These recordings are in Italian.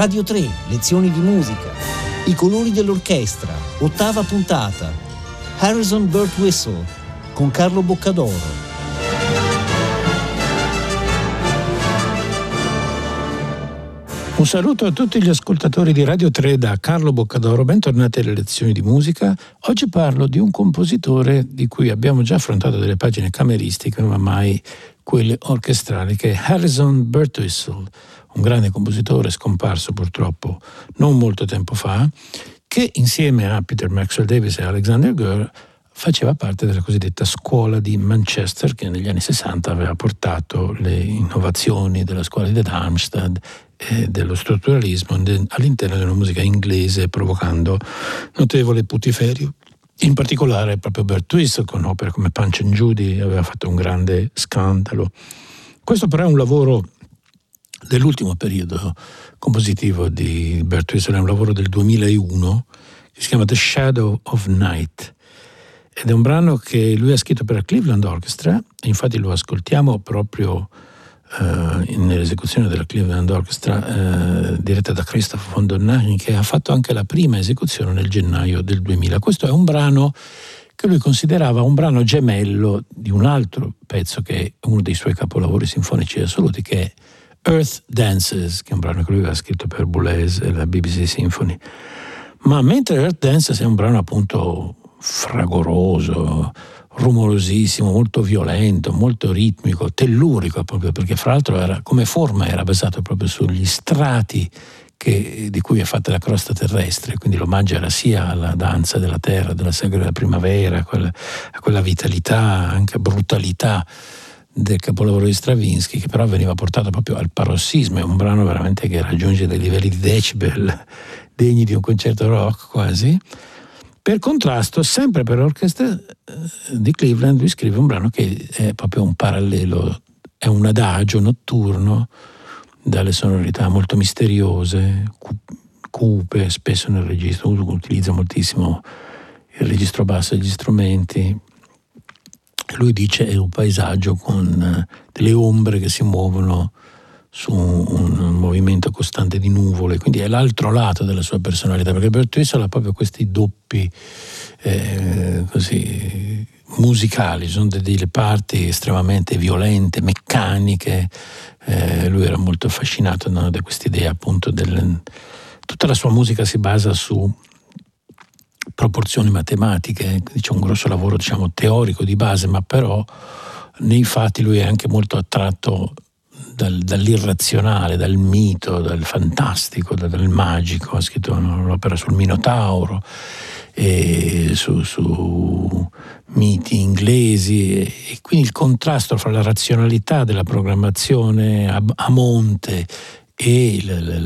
Radio 3, lezioni di musica. I colori dell'orchestra, ottava puntata. Harrison Burt Whistle con Carlo Boccadoro. Un saluto a tutti gli ascoltatori di Radio 3 da Carlo Boccadoro, bentornati alle lezioni di musica. Oggi parlo di un compositore di cui abbiamo già affrontato delle pagine cameristiche, ma mai quelle orchestrali, che è Harrison Birtwistle, un grande compositore scomparso purtroppo non molto tempo fa, che insieme a Peter Maxwell Davis e Alexander Gurr faceva parte della cosiddetta scuola di Manchester che negli anni 60 aveva portato le innovazioni della scuola di Darmstadt e dello strutturalismo all'interno della musica inglese provocando notevole putiferio. In particolare proprio Bert Twist con opere come Punch and Judy aveva fatto un grande scandalo. Questo però è un lavoro dell'ultimo periodo compositivo di Bert Twist, è un lavoro del 2001 che si chiama The Shadow of Night ed è un brano che lui ha scritto per la Cleveland Orchestra infatti lo ascoltiamo proprio eh, nell'esecuzione della Cleveland Orchestra eh, diretta da Christoph von Donahin che ha fatto anche la prima esecuzione nel gennaio del 2000. Questo è un brano che lui considerava un brano gemello di un altro pezzo che è uno dei suoi capolavori sinfonici assoluti che è Earth Dances, che è un brano che lui aveva scritto per Boulez e la BBC Symphony. Ma mentre Earth Dances è un brano appunto fragoroso, rumorosissimo, molto violento, molto ritmico, tellurico proprio perché fra l'altro era, come forma era basato proprio sugli strati che, di cui è fatta la crosta terrestre, quindi l'omaggio era sia alla danza della terra, della sagra della primavera, a quella, a quella vitalità, anche brutalità del capolavoro di Stravinsky, che però veniva portato proprio al parossismo, è un brano veramente che raggiunge dei livelli di decibel degni di un concerto rock quasi per contrasto, sempre per l'orchestra eh, di Cleveland, lui scrive un brano che è proprio un parallelo, è un adagio notturno dalle sonorità molto misteriose, cupe, spesso nel registro, utilizza moltissimo il registro basso degli strumenti. Lui dice è un paesaggio con eh, delle ombre che si muovono su un, movimento costante di nuvole, quindi è l'altro lato della sua personalità, perché Bertuccio ha proprio questi doppi eh, così, musicali, sono delle parti estremamente violente, meccaniche, eh, lui era molto affascinato no, da quest'idea appunto del... Tutta la sua musica si basa su proporzioni matematiche, c'è un grosso lavoro diciamo, teorico di base, ma però nei fatti lui è anche molto attratto dal, dall'irrazionale, dal mito, dal fantastico, dal, dal magico, ha scritto un'opera sul Minotauro, su, su, miti inglesi e quindi il contrasto fra la razionalità della programmazione a, a monte e la, la,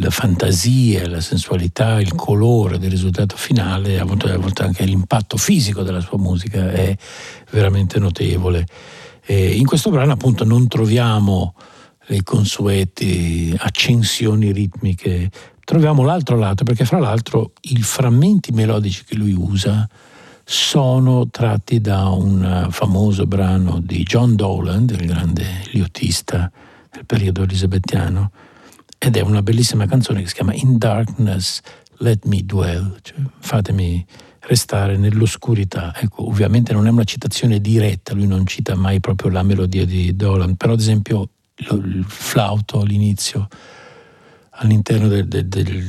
la, fantasia, la sensualità, il colore del risultato finale, a volte, a volte anche l'impatto fisico della sua musica è veramente notevole. E in questo brano appunto non troviamo le consuete accensioni ritmiche, troviamo l'altro lato perché fra l'altro i frammenti melodici che lui usa sono tratti da un famoso brano di John Dowland, il grande liutista del periodo elisabettiano, ed è una bellissima canzone che si chiama In Darkness Let Me Dwell, cioè fatemi restare nell'oscurità. Ecco, ovviamente non è una citazione diretta, lui non cita mai proprio la melodia di Dolan, però ad esempio il flauto all'inizio, all'interno del, del, del,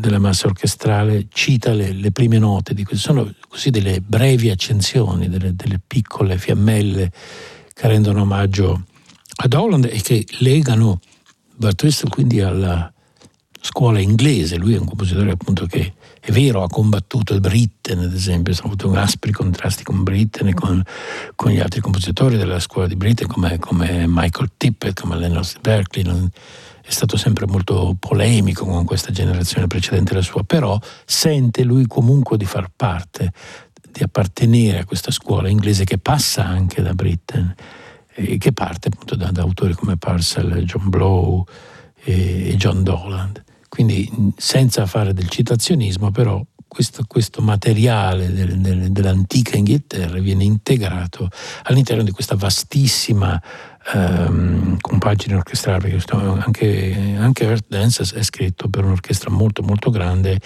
della massa orchestrale, cita le, le prime note, di, sono così delle brevi accensioni, delle, delle piccole fiammelle che rendono omaggio ad Holland e che legano Bartwist quindi alla scuola inglese. Lui è un compositore appunto che è vero, ha combattuto Britten, ad esempio, ha avuto aspri contrasti con Britten e con, con, gli altri compositori della scuola di Britten, come, come Michael Tippett, come Leonard Berkeley. Non, è stato sempre molto polemico con questa generazione precedente alla sua, però sente lui comunque di far parte, di appartenere a questa scuola inglese che passa anche da Britten e che parte appunto da, da autori come Parcel, John Blow e, e John Doland. Quindi senza fare del citazionismo, però questo, questo materiale del, del, dell'antica Inghilterra viene integrato all'interno di questa vastissima ehm, compagine orchestrali, perché anche, anche Earth Dance è scritto per un'orchestra molto molto grande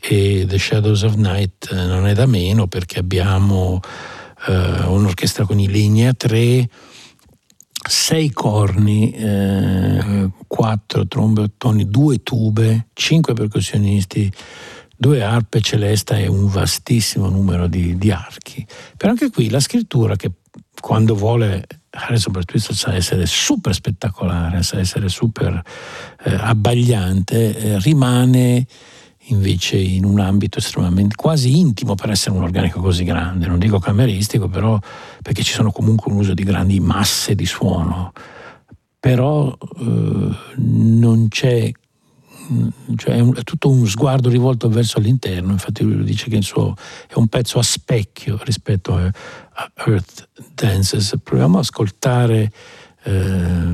e The Shadows of Night eh, non è da meno perché abbiamo eh, un'orchestra con i legni a tre, sei corni, eh, quattro trombe ottoni, due tube, cinque percussionisti, due arpe celeste e un vastissimo numero di, di archi. Però anche qui la scrittura che quando vuole Harrison Bertwist sa essere super spettacolare, sa essere super eh, abbagliante, eh, rimane invece in un ambito estremamente quasi intimo per essere un organico così grande, non dico cameristico, però perché ci sono comunque un uso di grandi masse di suono, però eh, non c'è cioè è, un, è, tutto un sguardo rivolto verso l'interno, infatti lui dice che il suo è un pezzo a specchio rispetto a, a Earth Dances. Proviamo ad ascoltare eh,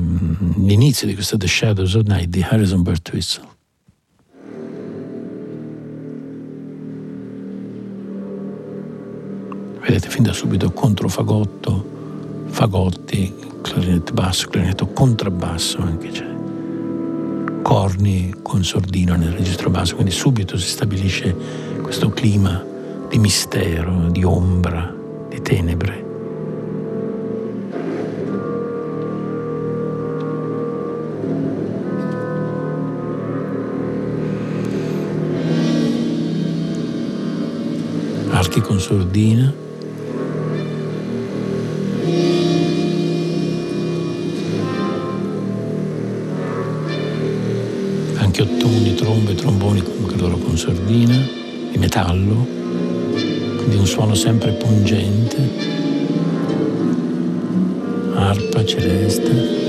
l'inizio di questo The Shadows of Night di Harrison Birtwistle. Vedete fin da subito controfagotto, fagotti, clarinetto basso, clarinetto contrabbasso anche c'è corni con sordino nel registro basso, quindi subito si stabilisce questo clima di mistero, di ombra, di tenebre. Archi con sordina. Tromboni, comunque loro con sordina, di metallo, quindi un suono sempre pungente, arpa celeste.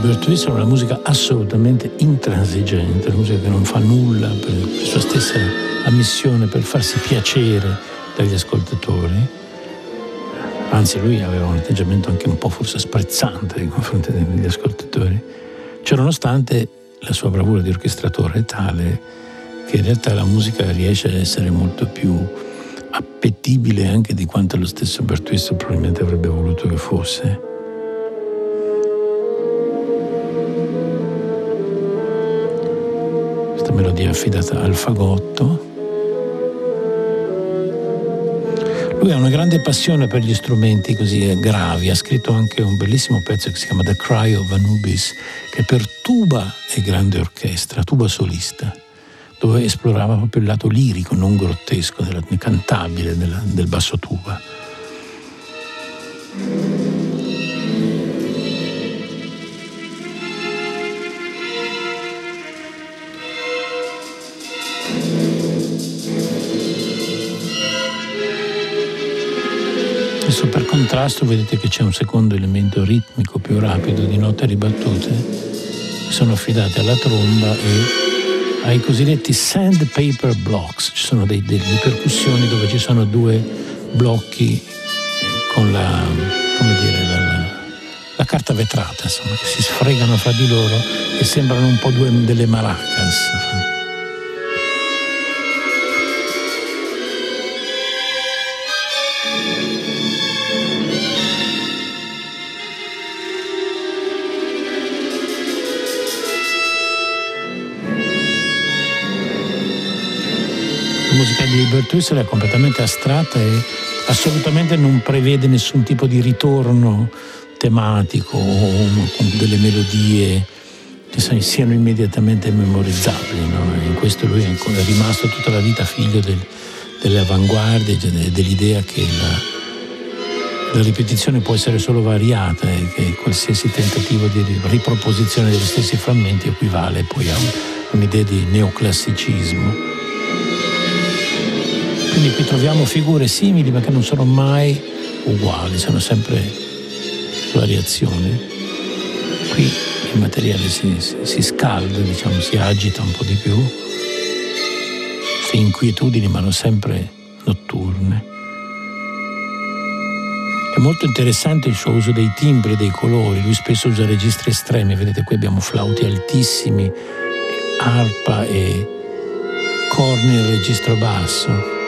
Bert Wilson è una musica assolutamente intransigente, una musica che non fa nulla per sua stessa ammissione, per farsi piacere dagli ascoltatori. Anzi, lui aveva un atteggiamento anche un po' forse sprezzante nei confronti degli ascoltatori. Ciononostante, la sua bravura di orchestratore è tale che in realtà la musica riesce ad essere molto più appetibile anche di quanto lo stesso Bertuisto probabilmente avrebbe voluto che fosse. Melodia affidata al fagotto. Lui ha una grande passione per gli strumenti così gravi, ha scritto anche un bellissimo pezzo che si chiama The Cry of Anubis, che per tuba e grande orchestra, tuba solista, dove esplorava proprio il lato lirico, non grottesco, cantabile del basso tuba. Contrasto vedete che c'è un secondo elemento ritmico più rapido di note ribattute che sono affidate alla tromba e ai cosiddetti sandpaper blocks. Ci sono dei, delle percussioni dove ci sono due blocchi con la, dire, la, la carta vetrata, insomma, che si sfregano fra di loro e sembrano un po' due, delle maracas. Musica di Bert Whistle è completamente astratta e assolutamente non prevede nessun tipo di ritorno tematico o con delle melodie che siano immediatamente memorizzabili. No? In questo lui è rimasto tutta la vita figlio del, delle avanguardie, dell'idea che la, la, ripetizione può essere solo variata e che qualsiasi tentativo di riproposizione degli stessi frammenti equivale poi a un'idea di neoclassicismo. Quindi qui troviamo figure simili ma che non sono mai uguali, sono sempre variazioni. Qui il materiale si, si, si scalda, diciamo, si agita un po' di più, queste inquietudini ma non sempre notturne. È molto interessante il suo uso dei timbri, dei colori, lui spesso usa registri estremi, vedete qui abbiamo flauti altissimi, arpa e corni in registro basso.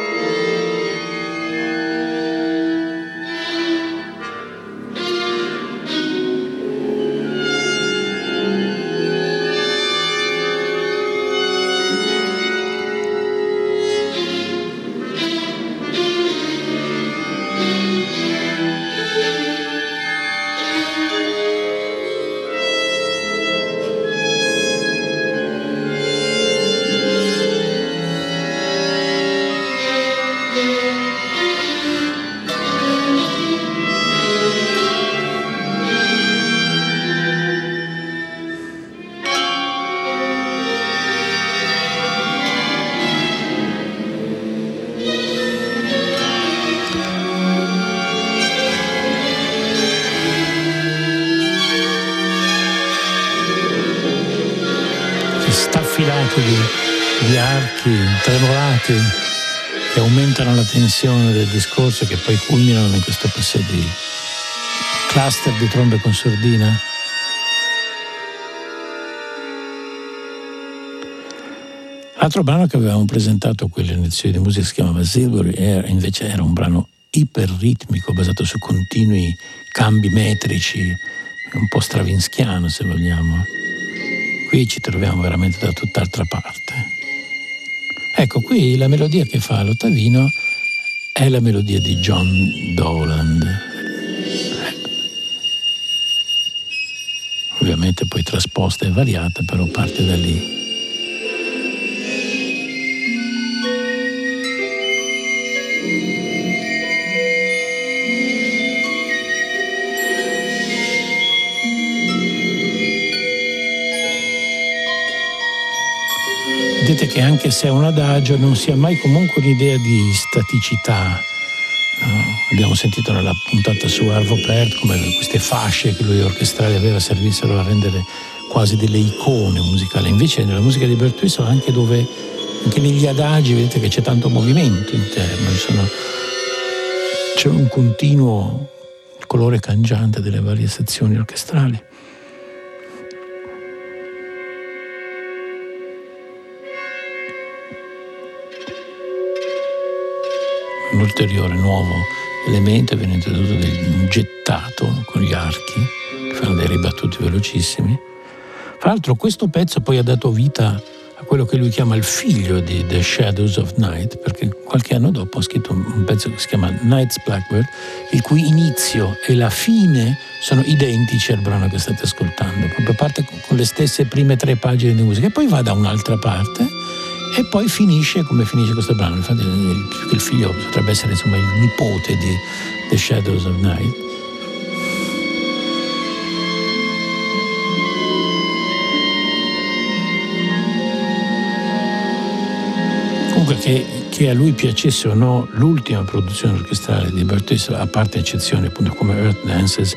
Tremolati che aumentano la tensione del discorso e che poi culminano in questo passaggio di cluster di trombe con sordina. L'altro brano che avevamo presentato a quelle lezioni di musica si chiamava Silver Air, invece era un brano iperritmico basato su continui cambi metrici, un po' stravinschiano se vogliamo. Qui ci troviamo veramente da tutt'altra parte. Ecco, qui la melodia che fa l'ottavino è la melodia di John Doland. Ovviamente poi trasposta e variata, però parte da lì. Anche se è un adagio non sia mai comunque un'idea di staticità. No? Abbiamo sentito nella puntata su Arvo Pärt come queste fasce che lui orchestrale aveva servissero a rendere quasi delle icone musicali. Invece nella musica di Bertuiso anche dove anche negli adagi vedete che c'è tanto movimento interno, sono, c'è un continuo colore cangiante delle varie sezioni orchestrali. Ulteriore nuovo elemento viene introdotto del gettato con gli archi che fanno dei ribattuti velocissimi. Fra l'altro questo pezzo poi ha dato vita a quello che lui chiama il figlio di The Shadows of Night, perché qualche anno dopo ha scritto un pezzo che si chiama Night's Blackbird, il cui inizio e la fine sono identici al brano che state ascoltando, proprio parte con le stesse prime tre pagine di musica e poi va da un'altra parte e poi finisce come finisce questo brano. Infatti il, figlio potrebbe essere insomma, il nipote di The Shadows of Night. Comunque che, che, a lui piacesse o no l'ultima produzione orchestrale di Bert a parte eccezioni appunto come Earth Dances,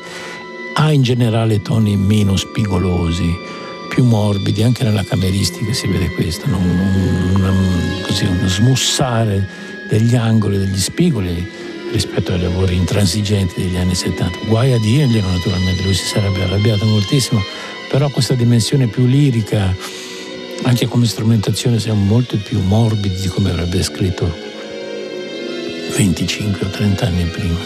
ha in generale toni meno spigolosi più morbidi, anche nella cameristica si vede questo, no? un, un, uno smussare degli angoli, degli spigoli rispetto ai lavori intransigenti degli anni 70. Guai a dirglielo naturalmente, lui si sarebbe arrabbiato moltissimo, però questa dimensione più lirica, anche come strumentazione, siamo molto più morbidi di come avrebbe scritto 25 o 30 anni prima.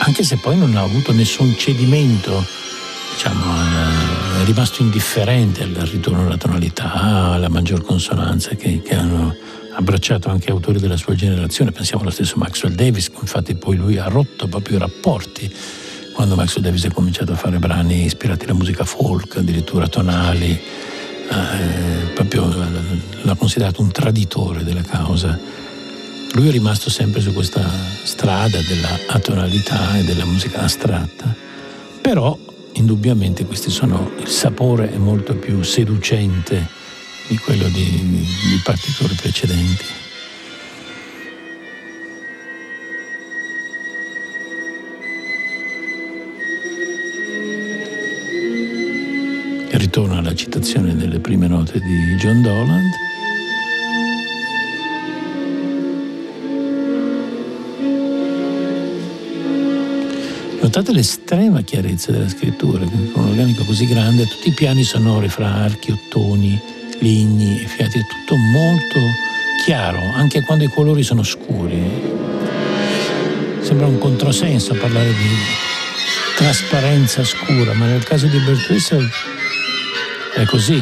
Anche se poi non ha avuto nessun cedimento, diciamo, è rimasto indifferente al ritorno alla tonalità, alla maggior consonanza che, che hanno abbracciato anche autori della sua generazione, pensiamo allo stesso Maxwell Davis, infatti poi lui ha rotto proprio i rapporti quando Maxwell Davis ha cominciato a fare brani ispirati alla musica folk, addirittura tonali, eh, proprio l'ha considerato un traditore della causa. Lui è rimasto sempre su questa strada della atonalità e della musica astratta, però indubbiamente questi sono, il sapore è molto più seducente di quello di, di partitori precedenti. Ritorno alla citazione delle prime note di John Doland. Notate l'estrema chiarezza della scrittura, con un organico così grande, tutti i piani sonori fra archi, ottoni, ligni fiati, è tutto molto chiaro, anche quando i colori sono scuri. Sembra un controsenso parlare di trasparenza scura, ma nel caso di Bert Whistle è così.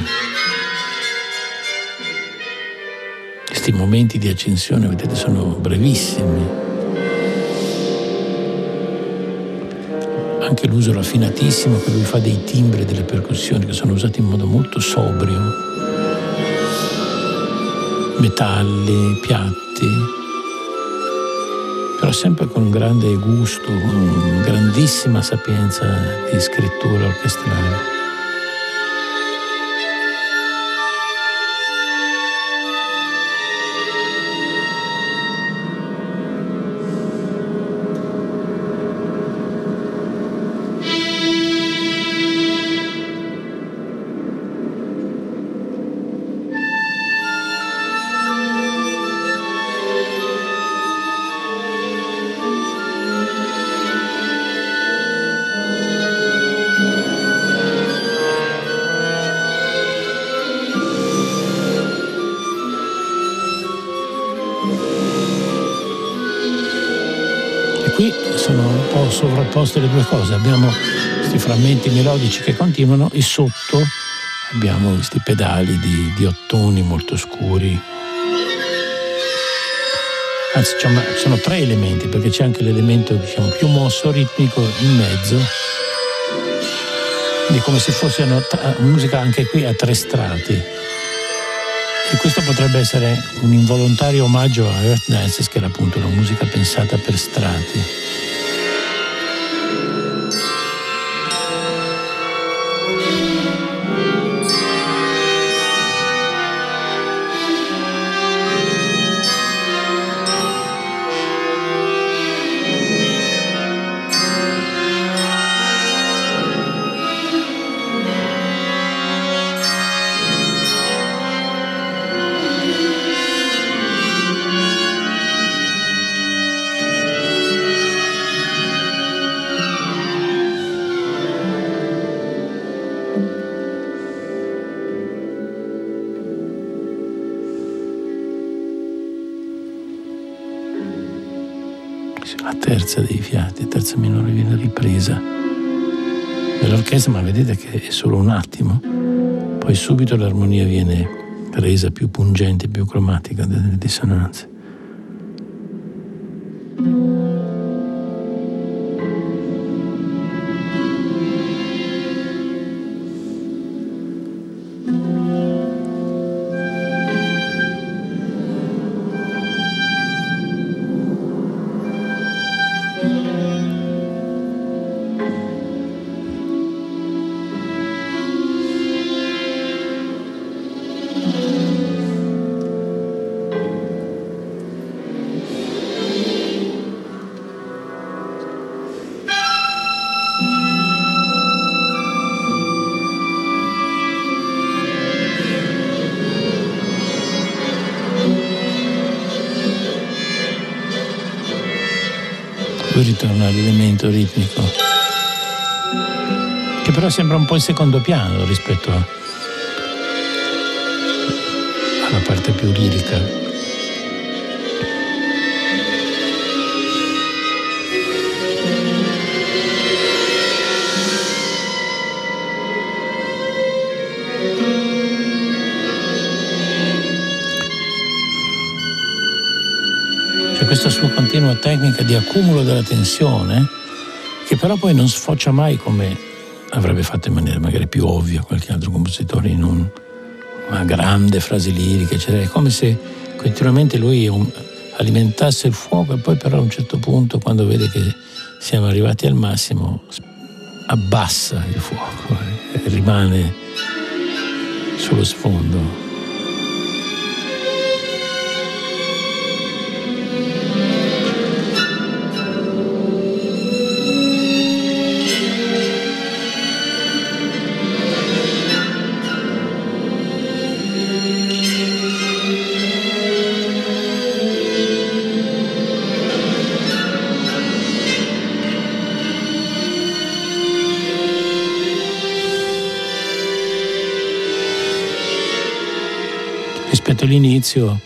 Questi momenti di accensione, vedete, sono brevissimi. Anche l'uso raffinatissimo che lui fa dei timbri e delle percussioni che sono usati in modo molto sobrio. Metalli, piatti, però sempre con grande gusto, con grandissima sapienza di scrittura orchestrale. Sovrapposte le due cose. Abbiamo questi frammenti melodici che continuano e sotto abbiamo questi pedali di, di ottoni molto scuri. Anzi, ci sono tre elementi, perché c'è anche l'elemento diciamo, più mosso, ritmico in mezzo. Quindi come se fosse una musica anche qui a tre strati. E questo potrebbe essere un involontario omaggio a Earth Dances, che era appunto una musica pensata per strati. Terza dei fiati, terza minore viene ripresa nell'orchestra, ma vedete che è solo un attimo, poi subito l'armonia viene resa più pungente, più cromatica delle dissonanze. Ritorna all'elemento ritmico, che però sembra un po' in secondo piano rispetto alla parte più lirica. Questa sua continua tecnica di accumulo della tensione, che però poi non sfocia mai come avrebbe fatto in maniera magari più ovvia qualche altro compositore in un, una grande frase lirica, eccetera. È come se continuamente lui alimentasse il fuoco e poi però a un certo punto, quando vede che siamo arrivati al massimo, abbassa il fuoco e rimane sullo sfondo. Rispetto all'inizio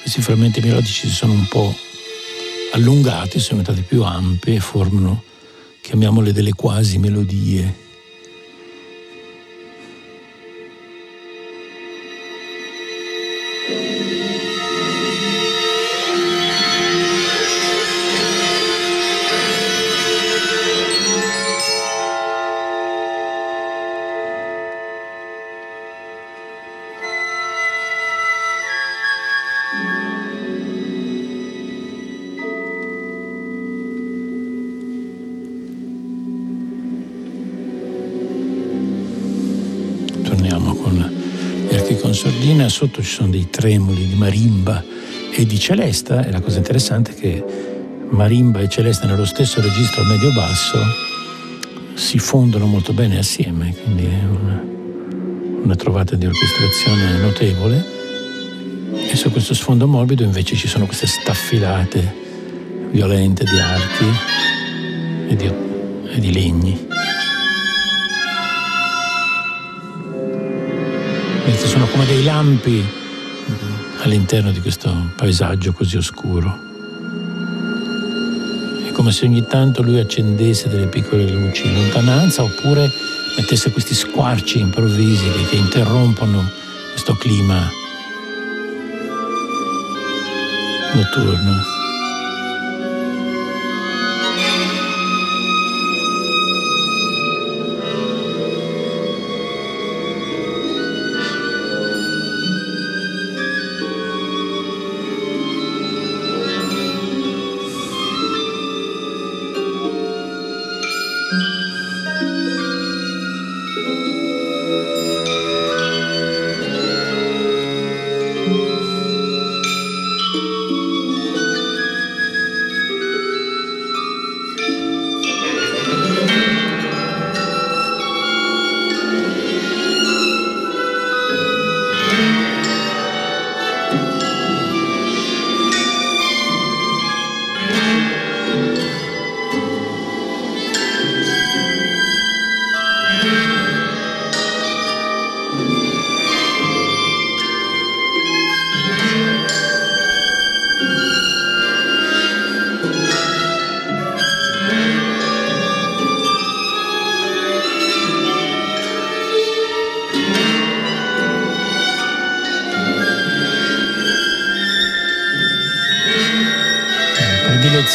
questi frammenti melodici si sono un po' allungati, sono diventati più ampi e formano, chiamiamole delle quasi melodie. Sotto ci sono dei tremoli di marimba e di celesta e la cosa interessante è che marimba e celesta nello stesso registro medio-basso si fondono molto bene assieme, quindi è una, una trovata di orchestrazione notevole. E su questo sfondo morbido invece ci sono queste staffilate violente di archi e di, e di legni. Dei lampi all'interno di questo paesaggio così oscuro. È come se ogni tanto lui accendesse delle piccole luci in lontananza oppure mettesse questi squarci improvvisi che, interrompono questo clima notturno.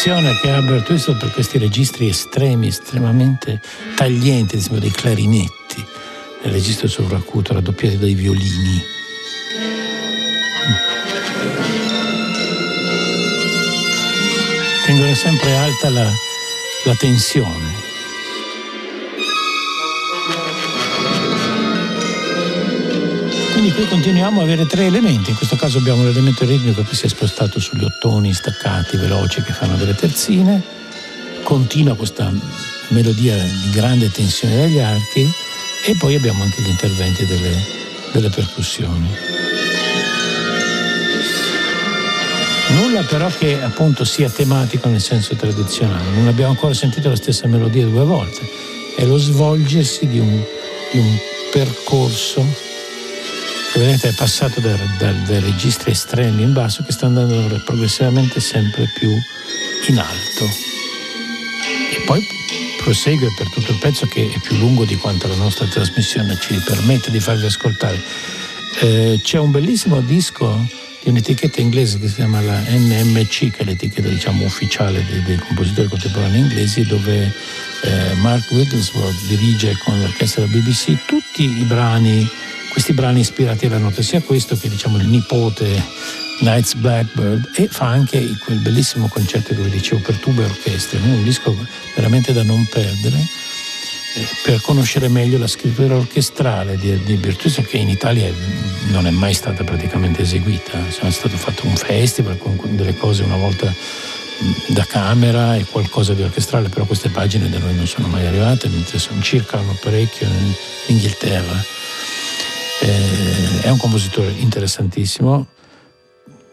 Predilezione che ha Albert Wilson per questi registri estremi, estremamente taglienti, insomma, dei clarinetti, il registro sovracuto raddoppiati dai violini. Tengono sempre alta la, la tensione. Quindi qui continuiamo a avere tre elementi, in questo caso abbiamo l'elemento ritmico che si è spostato sugli ottoni staccati, veloci, che fanno delle terzine, continua questa melodia di grande tensione degli archi. E poi abbiamo anche gli interventi delle, delle percussioni. Nulla però che appunto sia tematico nel senso tradizionale, non abbiamo ancora sentito la stessa melodia due volte, è lo svolgersi di un, di un percorso vedete è passato da, da, dai registri estremi in basso che sta andando progressivamente sempre più in alto e poi prosegue per tutto il pezzo che è più lungo di quanto la nostra trasmissione ci permette di farvi ascoltare. Eh, c'è un bellissimo disco di un'etichetta inglese che si chiama la NMC, che è l'etichetta diciamo, ufficiale dei, dei, compositori contemporanei inglesi, dove eh, Mark Wigglesworth dirige con l'orchestra della BBC tutti i brani, questi brani ispirati nota, sia questo che diciamo il nipote Night's Blackbird e fa anche quel bellissimo concerto che vi dicevo per tuba e orchestra, un disco veramente da non perdere eh, per conoscere meglio la scrittura orchestrale di, di Bertuccio che in Italia non è mai stata praticamente eseguita. È stato fatto un festival con delle cose una volta da camera e qualcosa di orchestrale, però queste pagine da noi non sono mai arrivate, mentre sono circolano parecchio in Inghilterra. Eh, è un compositore interessantissimo,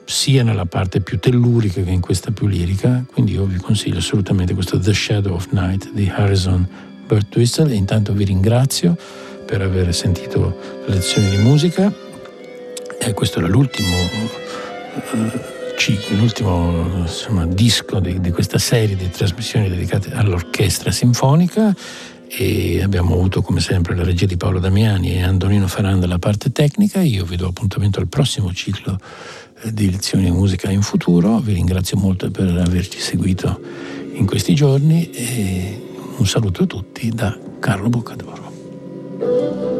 sia nella parte più tellurica che in questa più lirica, quindi io vi consiglio assolutamente questo The Shadow of Night di Harrison Bert Twistle e intanto vi ringrazio per aver sentito le lezioni di musica. E questo era l'ultimo, uh, l'ultimo insomma, disco di, di questa serie di trasmissioni dedicate all'orchestra sinfonica e abbiamo avuto come sempre la regia di Paolo Damiani e Antonino Ferranda la parte tecnica. Io vi do appuntamento al prossimo ciclo eh, di lezioni di musica in futuro. Vi ringrazio molto per averci seguito in questi giorni e un saluto a tutti da Carlo Boccadoro.